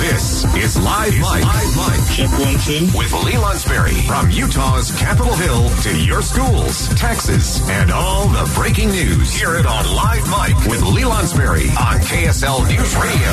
This is Live Mike. Live Mike. Check one, two. With Lee Lonsberry. From Utah's Capitol Hill to your schools, taxes, and all the breaking news. Hear it on Live Mike with Lee Lonsberry on KSL News Radio.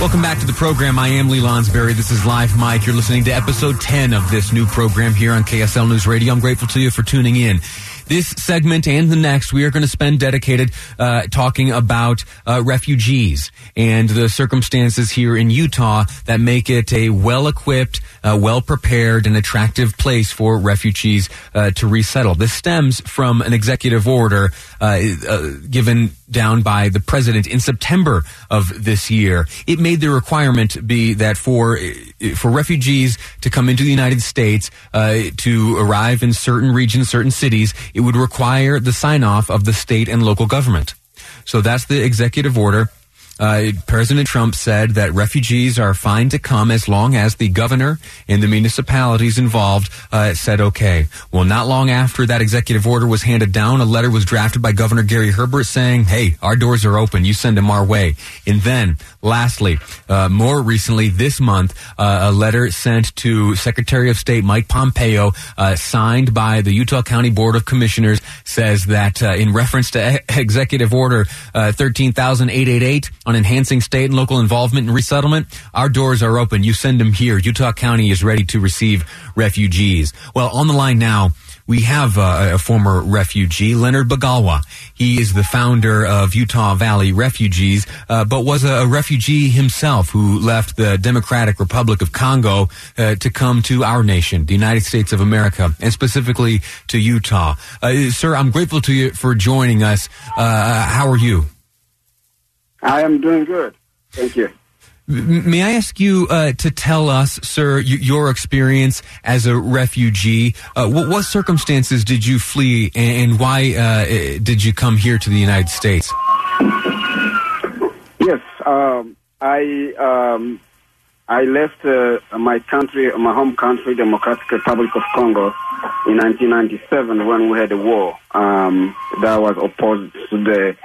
Welcome back to the program. I am Lee Lonsberry. This is Live Mike. You're listening to episode 10 of this new program here on KSL News Radio. I'm grateful to you for tuning in. This segment and the next, we are going to spend dedicated uh, talking about uh, refugees and the circumstances here in Utah that make it a well-equipped, uh, well-prepared, and attractive place for refugees uh, to resettle. This stems from an executive order uh, uh, given down by the president in September of this year. It made the requirement be that for for refugees to come into the United States to arrive in certain regions, certain cities it would require the sign off of the state and local government. So that's the executive order. Uh, President Trump said that refugees are fine to come as long as the governor and the municipalities involved uh, said okay. Well, not long after that executive order was handed down, a letter was drafted by Governor Gary Herbert saying, hey, our doors are open. You send them our way. And then, lastly, uh, more recently this month, uh, a letter sent to Secretary of State Mike Pompeo, uh, signed by the Utah County Board of Commissioners, says that uh, in reference to e- Executive Order 13888, on enhancing state and local involvement in resettlement, our doors are open. You send them here. Utah County is ready to receive refugees. Well, on the line now, we have uh, a former refugee, Leonard Bagalwa. He is the founder of Utah Valley Refugees, uh, but was a, a, refugee himself who left the Democratic Republic of Congo uh, to come to our nation, the United States of America, and specifically to Utah. Uh, sir, I'm grateful to you for joining us. Uh, how are you? I am doing good. Thank you. May I ask you uh, to tell us, sir, y- your experience as a refugee? Uh, what, what, circumstances did you flee, and why uh, did you come here to the United States? Yes, um, I um, I left uh, my country, my home country, Democratic Republic of Congo, in 1997 when we had a war um, that was opposed to the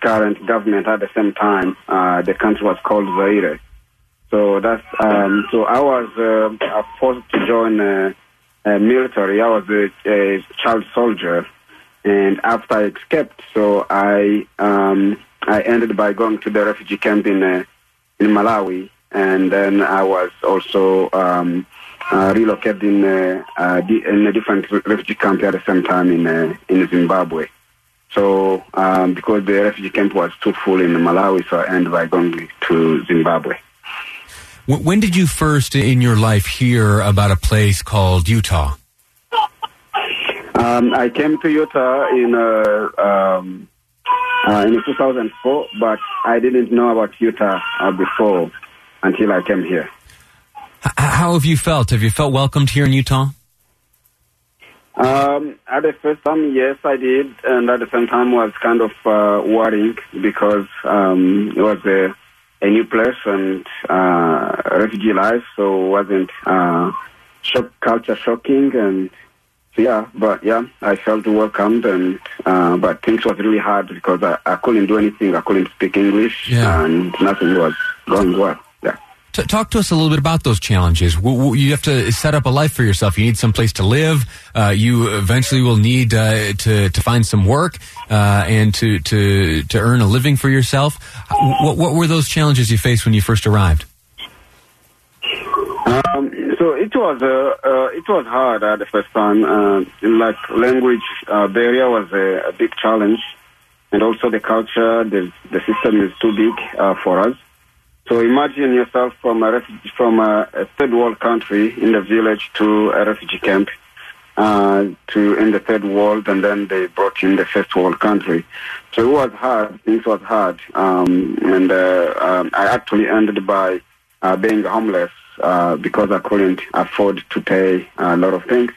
current government at the same time. Uh, the country was called Zaire. So that's um, so I was uh, forced to join uh, military. I was a, a, child soldier, and after I escaped, so I um, I ended by going to the refugee camp in uh, in Malawi, and then I was also um, uh, relocated in, uh, uh, in a different refugee camp at the same time in in Zimbabwe. So um, because the refugee camp was too full in Malawi, so I ended by going to Zimbabwe. When did you first in your life hear about a place called Utah? Um, I came to Utah in uh, um, uh, in 2004, but I didn't know about Utah uh, before until I came here. H- how have you felt? Have you felt welcomed here in Utah? Um, at the first time, yes, I did, and at the same time was kind of uh, worrying because um, it was a, a new place and uh, refugee life, so it wasn't uh, shock culture shocking and so, yeah, but yeah, I felt welcomed and uh, but things was really hard because I, I couldn't do anything. I couldn't speak English yeah. and nothing was going well. T- talk to us a little bit about those challenges. W- w- you have to set up a life for yourself. You need some place to live. Uh, you eventually will need uh, to to find some work uh, and to to to earn a living for yourself. What, what were those challenges you faced when you first arrived? Um, so it was uh, uh, it was hard at the first time. Uh, like language barrier was a, a, big challenge, and also the culture. The the system is too big for us. So imagine yourself from a refugee, from a, a, third world country in the village to a refugee camp. uh, to in the third world, and then they brought you in the first world country. So it was hard. Things was hard, um, and uh, um, I actually ended by uh, being homeless uh, because I couldn't afford to pay a lot of things.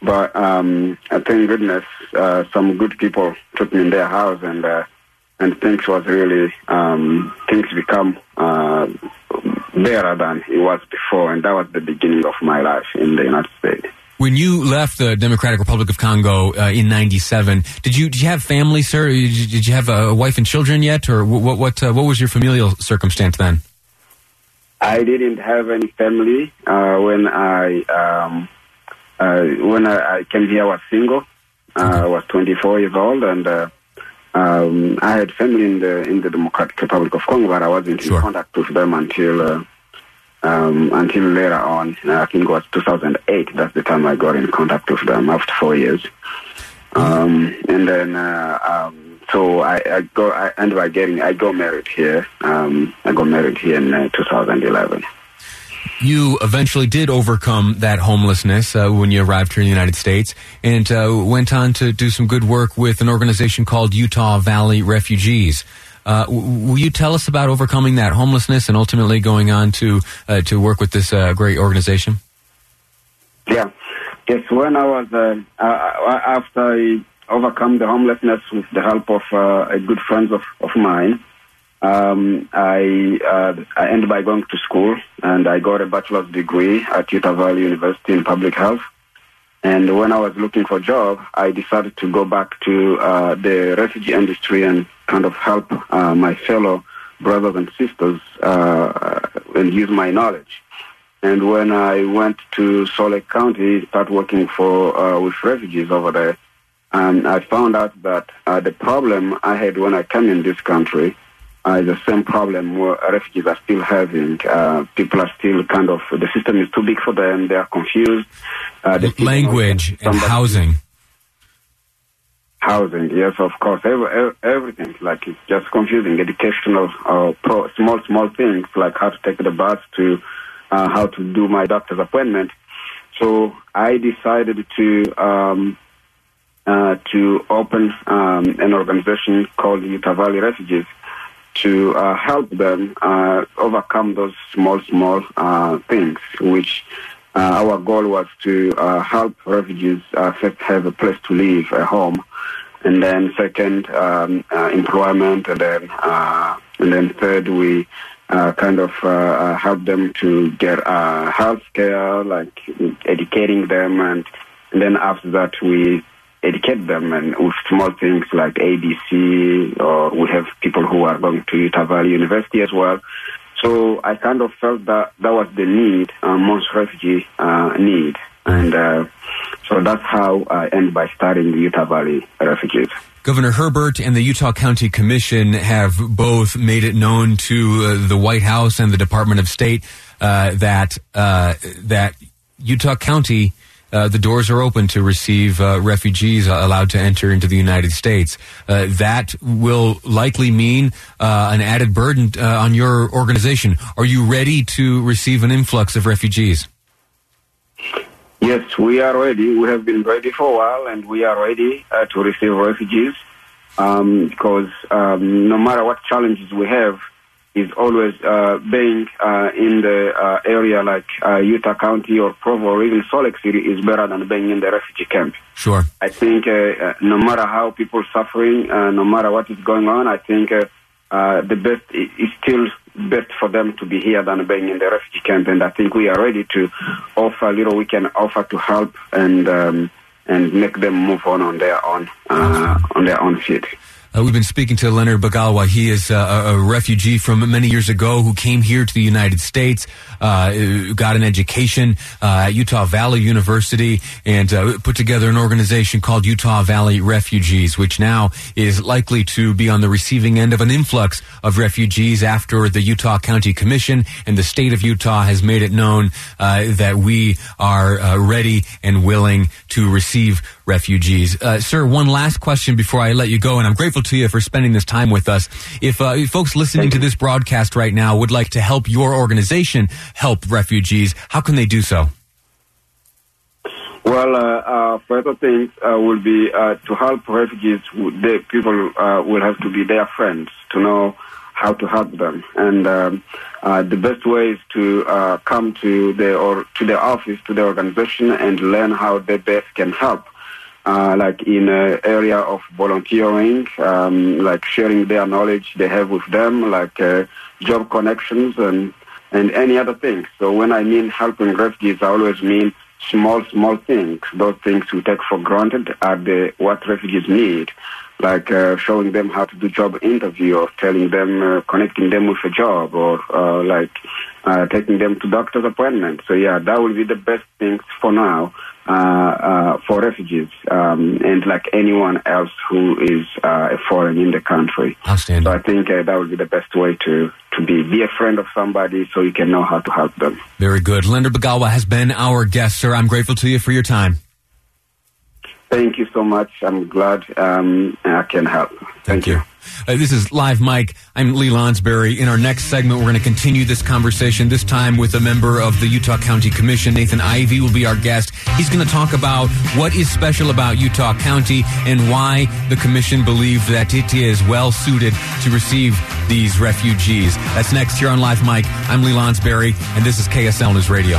But um, thank goodness, uh, some good people took me in their house, and uh, and things was really um, things become uh, better than it was before, and that was the beginning of my life in the United States. When you left the Democratic Republic of Congo uh, in '97, did you did you have family, sir? Did you have a wife and children yet, or what what uh, what was your familial circumstance then? I didn't have any family uh, when I um, uh, when I, I, came here. I was single. Uh, I was 24 years old, and uh, um, I had family in the in the Democratic Republic of Congo, but I wasn't sure. in contact with them until uh, um, until later on. I think it was 2008. That's the time I got in contact with them after four years. Um, and then, uh, um, so I, I go, I ended up getting, I got married here. Um, I got married here in uh, 2011. You eventually did overcome that homelessness uh, when you arrived here in the United States and uh, went on to do some good work with an organization called Utah Valley Refugees. Uh, will you tell us about overcoming that homelessness and ultimately going on to uh, to work with this uh, great organization? Yeah, yes. When I was uh, after I overcome the homelessness with the help of a good friends of, of mine, um, I I ended by going to school and I got a bachelor's degree at Utah Valley University in public health. And when I was looking for a job, I decided to go back to uh, the refugee industry and kind of help uh, my fellow brothers and sisters uh, and use my knowledge. And when I went to Salt Lake County, start working for uh, with refugees over there, um, I found out that uh, the problem I had when I came in this country uh, the same problem where refugees are still having. Uh, people are still kind of, the system is too big for them, they are confused. Uh, Language and housing. Housing, yes, of course. Every, everything, like it's just confusing. Educational, uh, pro, small, small things like how to take the bus to uh, how to do my doctor's appointment. So I decided to um, uh, to open um, an organization called Utah Valley Refugees to uh, help them uh, overcome those small, small uh, things, which uh, our goal was to uh, help refugees uh, first have a place to live, a home, and then second, um, employment, and then and then third, we kind of help them to get health care, like educating them, and, and then after that, we educate them and with small things like ABC, or we have people who are going to Utah Valley University as well. So I kind of felt that that was the need uh, most refugee uh, need, and uh, so that's how I end by starting the Utah Valley Refugees. Governor Herbert and the Utah County Commission have both made it known to uh, the White House and the Department of State uh, that uh, that Utah County uh, the doors are open to receive uh, refugees uh, allowed to enter into the United States. Uh, that will likely mean uh, an added burden on your organization. Are you ready to receive an influx of refugees? Yes, we are ready. We have been ready for a while, and we are ready to receive refugees um, because um, no matter what challenges we have, is always uh, being uh, in the uh, area like uh, Utah County or Provo or even Salt Lake City is better than being in the refugee camp. Sure. I think uh, uh, no matter how people are suffering, no matter what is going on, I think the best is still best for them to be here than being in the refugee camp. And I think we are ready to offer a little we can offer to help and um, and make them move on on their own on their own feet. Uh, we've been speaking to Leonard Bagalwa. He is uh, a, refugee from many years ago who came here to the United States, uh, got an education uh, at Utah Valley University, and uh, put together an organization called Utah Valley Refugees, which now is likely to be on the receiving end of an influx of refugees after the Utah County Commission and the state of Utah has made it known uh, that we are ready and willing to receive refugees. Sir, one last question before I let you go, and I'm grateful to you for spending this time with us. If, uh, if folks listening to this broadcast right now would like to help your organization help refugees, how can they do so? Well, uh, uh, further things uh, will be uh, to help refugees. The people uh, will have to be their friends to know how to help them, and um, uh, the best way is to come to the or to the office, to the organization, and learn how they best can help. Like in an area of volunteering, um, like sharing their knowledge they have with them, like uh, job connections and and any other things. So when I mean helping refugees, I always mean small, small things. Those things we take for granted are the what refugees need, like uh, showing them how to do job interview, or telling them, uh, connecting them with a job, or uh, like uh, taking them to doctor's appointments. So yeah, that will be the best things for now uh, uh, for refugees um, and like anyone else who is uh, a foreign in the country. Outstanding. So I think uh, that would be the best way to, to be. Be a friend of somebody so you can know how to help them. Very good. Leonard Bagalwa has been our guest, sir. I'm grateful to you for your time. Thank you so much. I'm glad um, I can help. Thank, Thank you. you. Uh, this is Live Mike. I'm Lee Lonsberry. In our next segment, we're going to continue this conversation, this time with a member of the Utah County Commission. Nathan Ivie will be our guest. He's going to talk about what is special about Utah County and why the Commission believes that it is well suited to receive these refugees. That's next here on Live Mike. I'm Lee Lonsberry, and this is KSL News Radio.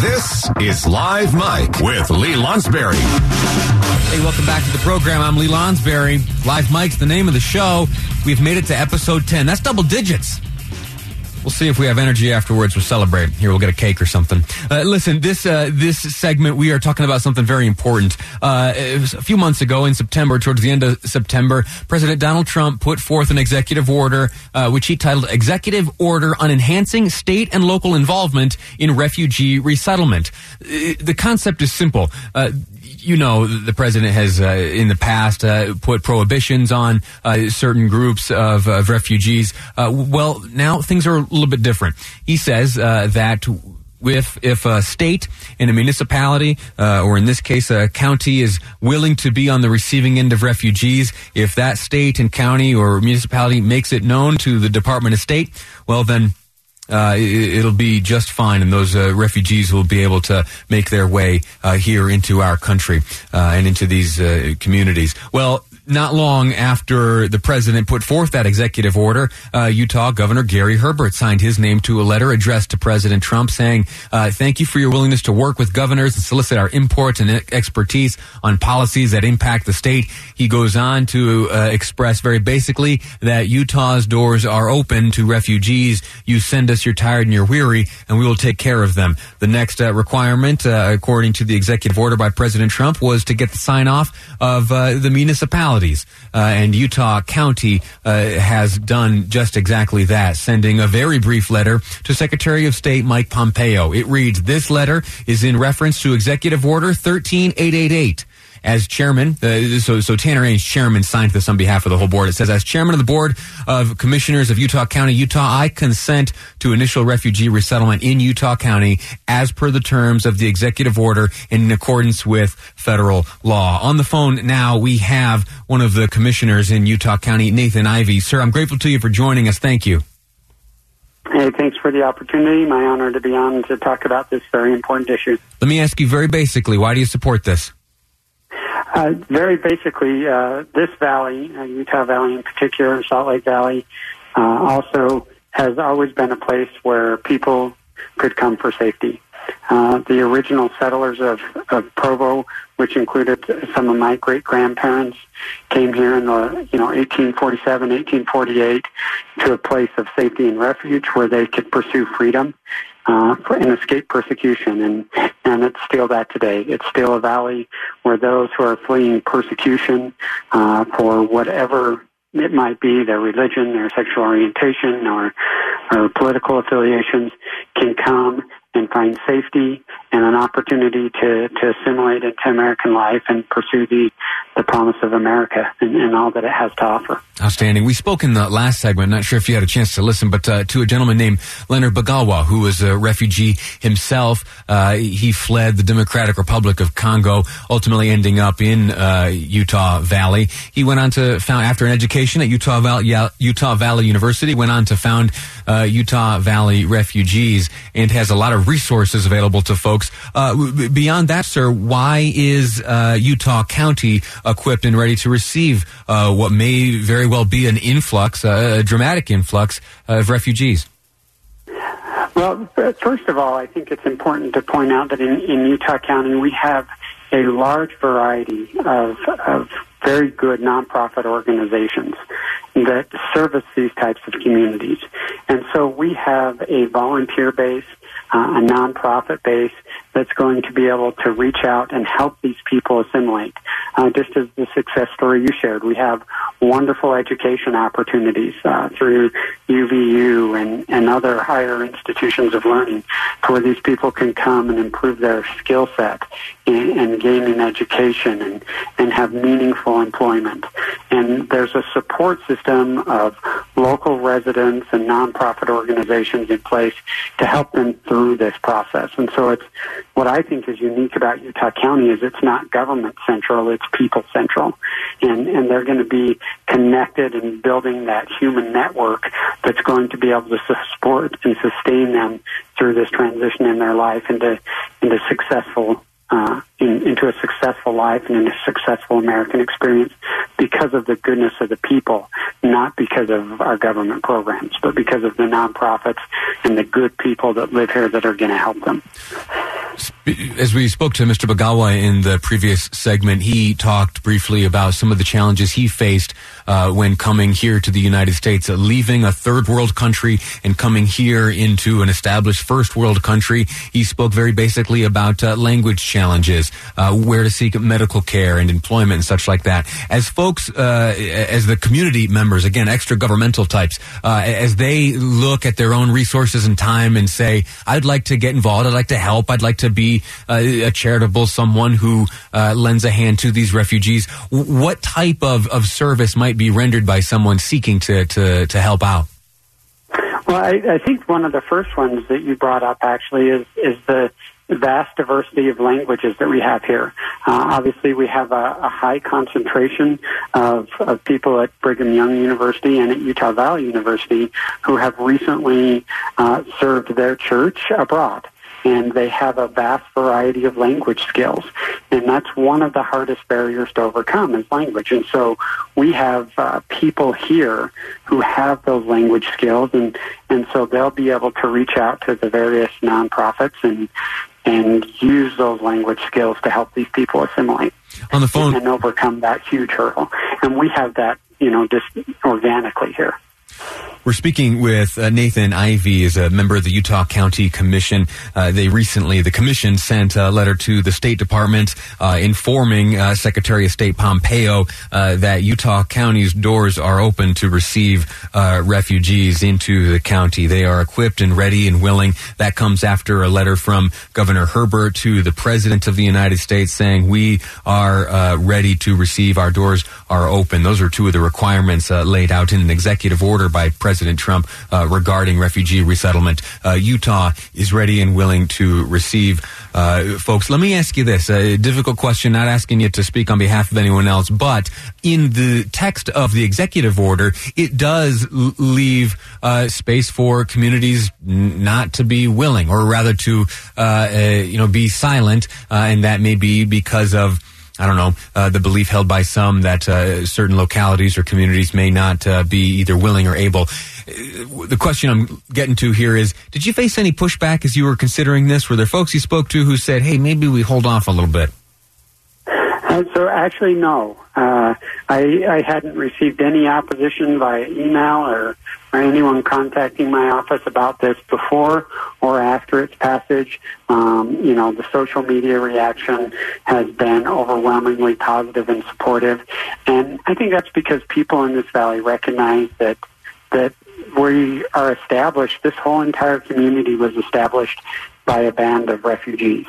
This is Live Mike with Lee Lonsberry. Hey, welcome back to the program. I'm Lee Lonsberry. Live Mike's the name of the show. We've made it to episode 10. That's double digits. We'll see if we have energy afterwards. We'll celebrate. Here, we'll get a cake or something. Uh, listen, this uh, this segment we are talking about something very important. Uh, it was a few months ago in September, towards the end of September, President Donald Trump put forth an executive order, uh, which he titled "Executive Order on Enhancing State and Local Involvement in Refugee Resettlement." Uh, the concept is simple uh, you know, the president has uh, in the past uh, put prohibitions on uh, certain groups of, of refugees. Uh, well, now things are a little bit different. He says uh, that if if a state and a municipality, uh, or in this case a county, is willing to be on the receiving end of refugees, if that state and county or municipality makes it known to the Department of State, well then uh, it, will be just fine, and those uh, refugees will be able to make their way uh, here into our country uh, and into these uh, communities. Well, not long after the president put forth that executive order, uh, Utah Governor Gary Herbert signed his name to a letter addressed to President Trump saying, uh, Thank you for your willingness to work with governors and solicit our imports and expertise on policies that impact the state. He goes on to uh, express very basically that Utah's doors are open to refugees. You send us you're tired and you're weary, and we will take care of them. The next uh, requirement, uh, according to the executive order by President Trump, was to get the sign off of uh, the municipality municipalities. Uh, and Utah County uh, has done just exactly that, sending a very brief letter to Secretary of State Mike Pompeo. It reads, This letter is in reference to Executive Order 13888 as chairman, uh, so, so Tanner Ainge, chairman, signed this on behalf of the whole board. It says, as chairman of the board of commissioners of Utah County, Utah, I consent to initial refugee resettlement in Utah County as per the terms of the executive order and in accordance with federal law. On the phone now, we have one of the commissioners in Utah County, Nathan Ivie. Sir, I'm grateful to you for joining us. Thank you. Hey, thanks for the opportunity. My honor to be on to talk about this very important issue. Let me ask you very basically, why do you support this? Uh, very basically, uh, this valley, uh, Utah Valley in particular, Salt Lake Valley, uh, also has always been a place where people could come for safety. Uh, the original settlers of, of Provo, which included some of my great grandparents, came here in the you know 1847, 1848 to a place of safety and refuge where they could pursue freedom uh, and escape persecution. And, and it's still that today. It's still a valley where those who are fleeing persecution uh, for whatever it might be, their religion, their sexual orientation, or, or political affiliations, can come and find safety and an opportunity to, to assimilate into American life and pursue the, the promise of America and, and all that it has to offer. Outstanding. We spoke in the last segment, not sure if you had a chance to listen, but uh, to a gentleman named Leonard Bagalwa, who was a refugee himself. Uh, he fled the Democratic Republic of Congo, ultimately ending up in uh, Utah Valley. He went on to found, after an education at Utah Valley, Utah Valley University, went on to found uh, Utah Valley Refugees and has a lot of resources available to folks. Uh, beyond that, sir, why is uh, Utah County equipped and ready to receive what may very well be an influx, a dramatic influx of refugees? Well, first of all, I think it's important to point out that in, in Utah County we have a large variety of, of very good nonprofit organizations that service these types of communities. And so we have a volunteer base, uh, a nonprofit base that's going to be able to reach out and help these people assimilate. Uh, just as the success story you shared, we have wonderful education opportunities uh, through UVU and, and other higher institutions of learning where these people can come and improve their skill set and, and gain an education and, and have meaningful employment. There's a support system of local residents and nonprofit organizations in place to help them through this process. And so it's what I think is unique about Utah County is it's not government central, it's people central. And, and they're going to be connected and building that human network that's going to be able to support and sustain them through this transition in their life into, into successful uh, in, into a successful life and a successful American experience because of the goodness of the people, not because of our government programs, but because of the nonprofits and the good people that live here that are going to help them. As we spoke to Mr. Bagalwa in the previous segment, he talked briefly about some of the challenges he faced uh, when coming here to the United States, uh, leaving a third world country and coming here into an established first world country. He spoke very basically about uh, language challenges, uh, where to seek medical care and employment and such like that. As folks, uh, as the community members, again, extra governmental types, uh, as they look at their own resources and time and say, I'd like to get involved, I'd like to help, I'd like to be uh, a charitable someone who uh, lends a hand to these refugees. What type of, of service might be rendered by someone seeking to, to, to help out? Well, I, I think one of the first ones that you brought up actually is is the vast diversity of languages that we have here. Uh, obviously, we have a, a high concentration of, of people at Brigham Young University and at Utah Valley University who have recently uh, served their church abroad and they have a vast variety of language skills. And that's one of the hardest barriers to overcome is language. And so we have uh, people here who have those language skills, and, and so they'll be able to reach out to the various nonprofits and and use those language skills to help these people assimilate on the phone and overcome that huge hurdle. And we have that, you know, just organically here. We're speaking with uh, Nathan Ivie, is a member of the Utah County Commission. Uh, they recently, the commission sent a letter to the State Department uh, informing uh, Secretary of State Pompeo uh, that Utah County's doors are open to receive uh, refugees into the county. They are equipped and ready and willing. That comes after a letter from Governor Herbert to the President of the United States saying we are ready to receive. Our doors are open. Those are two of the requirements laid out in an executive order by President Trump uh, regarding refugee resettlement. Uh, Utah is ready and willing to receive uh, folks. Let me ask you this: a difficult question, not asking you to speak on behalf of anyone else, but in the text of the executive order, it does leave space for communities not to be willing, or rather to you know be silent, and that may be because of I don't know, uh, the belief held by some that uh, certain localities or communities may not uh, be either willing or able. Uh, the question I'm getting to here is Did you face any pushback as you were considering this? Were there folks you spoke to who said, hey, maybe we hold off a little bit? Uh, so actually, no. Uh, I, I hadn't received any opposition via email or, or anyone contacting my office about this before or after its passage. Um, you know, the social media reaction has been overwhelmingly positive and supportive, and I think that's because people in this valley recognize that that we are established. This whole entire community was established by a band of refugees,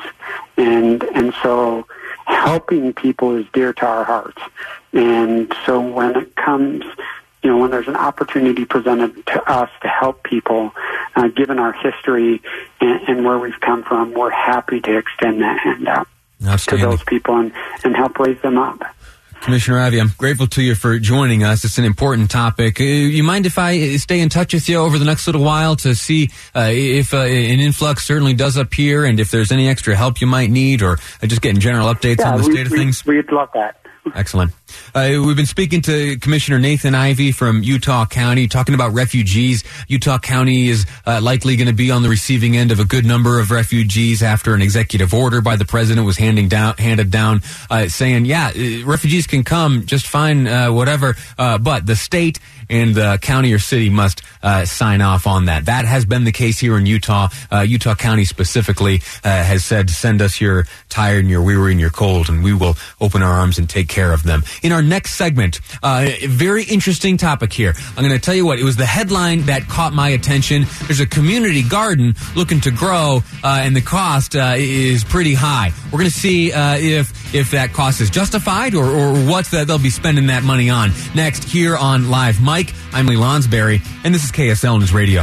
and and so helping people is dear to our hearts. And so when it comes, you know, when there's an opportunity presented to us to help people, uh, given our history and, and, where we've come from, we're happy to extend that hand out to those people and, and help raise them up. Commissioner Ivie, I'm grateful to you for joining us. It's an important topic. Uh, you mind if I stay in touch with you over the next little while to see uh, if uh, an influx certainly does appear and if there's any extra help you might need or uh, just getting general updates yeah, on the we, state of we, things? We'd love that. Excellent. Uh, we've been speaking to Commissioner Nathan Ivie from Utah County, talking about refugees. Utah County is uh, likely going to be on the receiving end of a good number of refugees after an executive order by the president was handing down, handed down, uh, saying, "Yeah, refugees can come just fine, uh, whatever, uh, but the state and the county or city must sign off on that." That has been the case here in Utah. Utah County specifically has said, "Send us your tired and your weary and your cold, and we will open our arms and take care of them." In our next segment, uh, very interesting topic here. I'm going to tell you what, it was the headline that caught my attention. There's a community garden looking to grow, uh, and the cost uh, is pretty high. We're going to see uh, if if that cost is justified or, or what they'll be spending that money on. Next, here on Live Mike. I'm Lee Lonsberry, and this is KSL News Radio.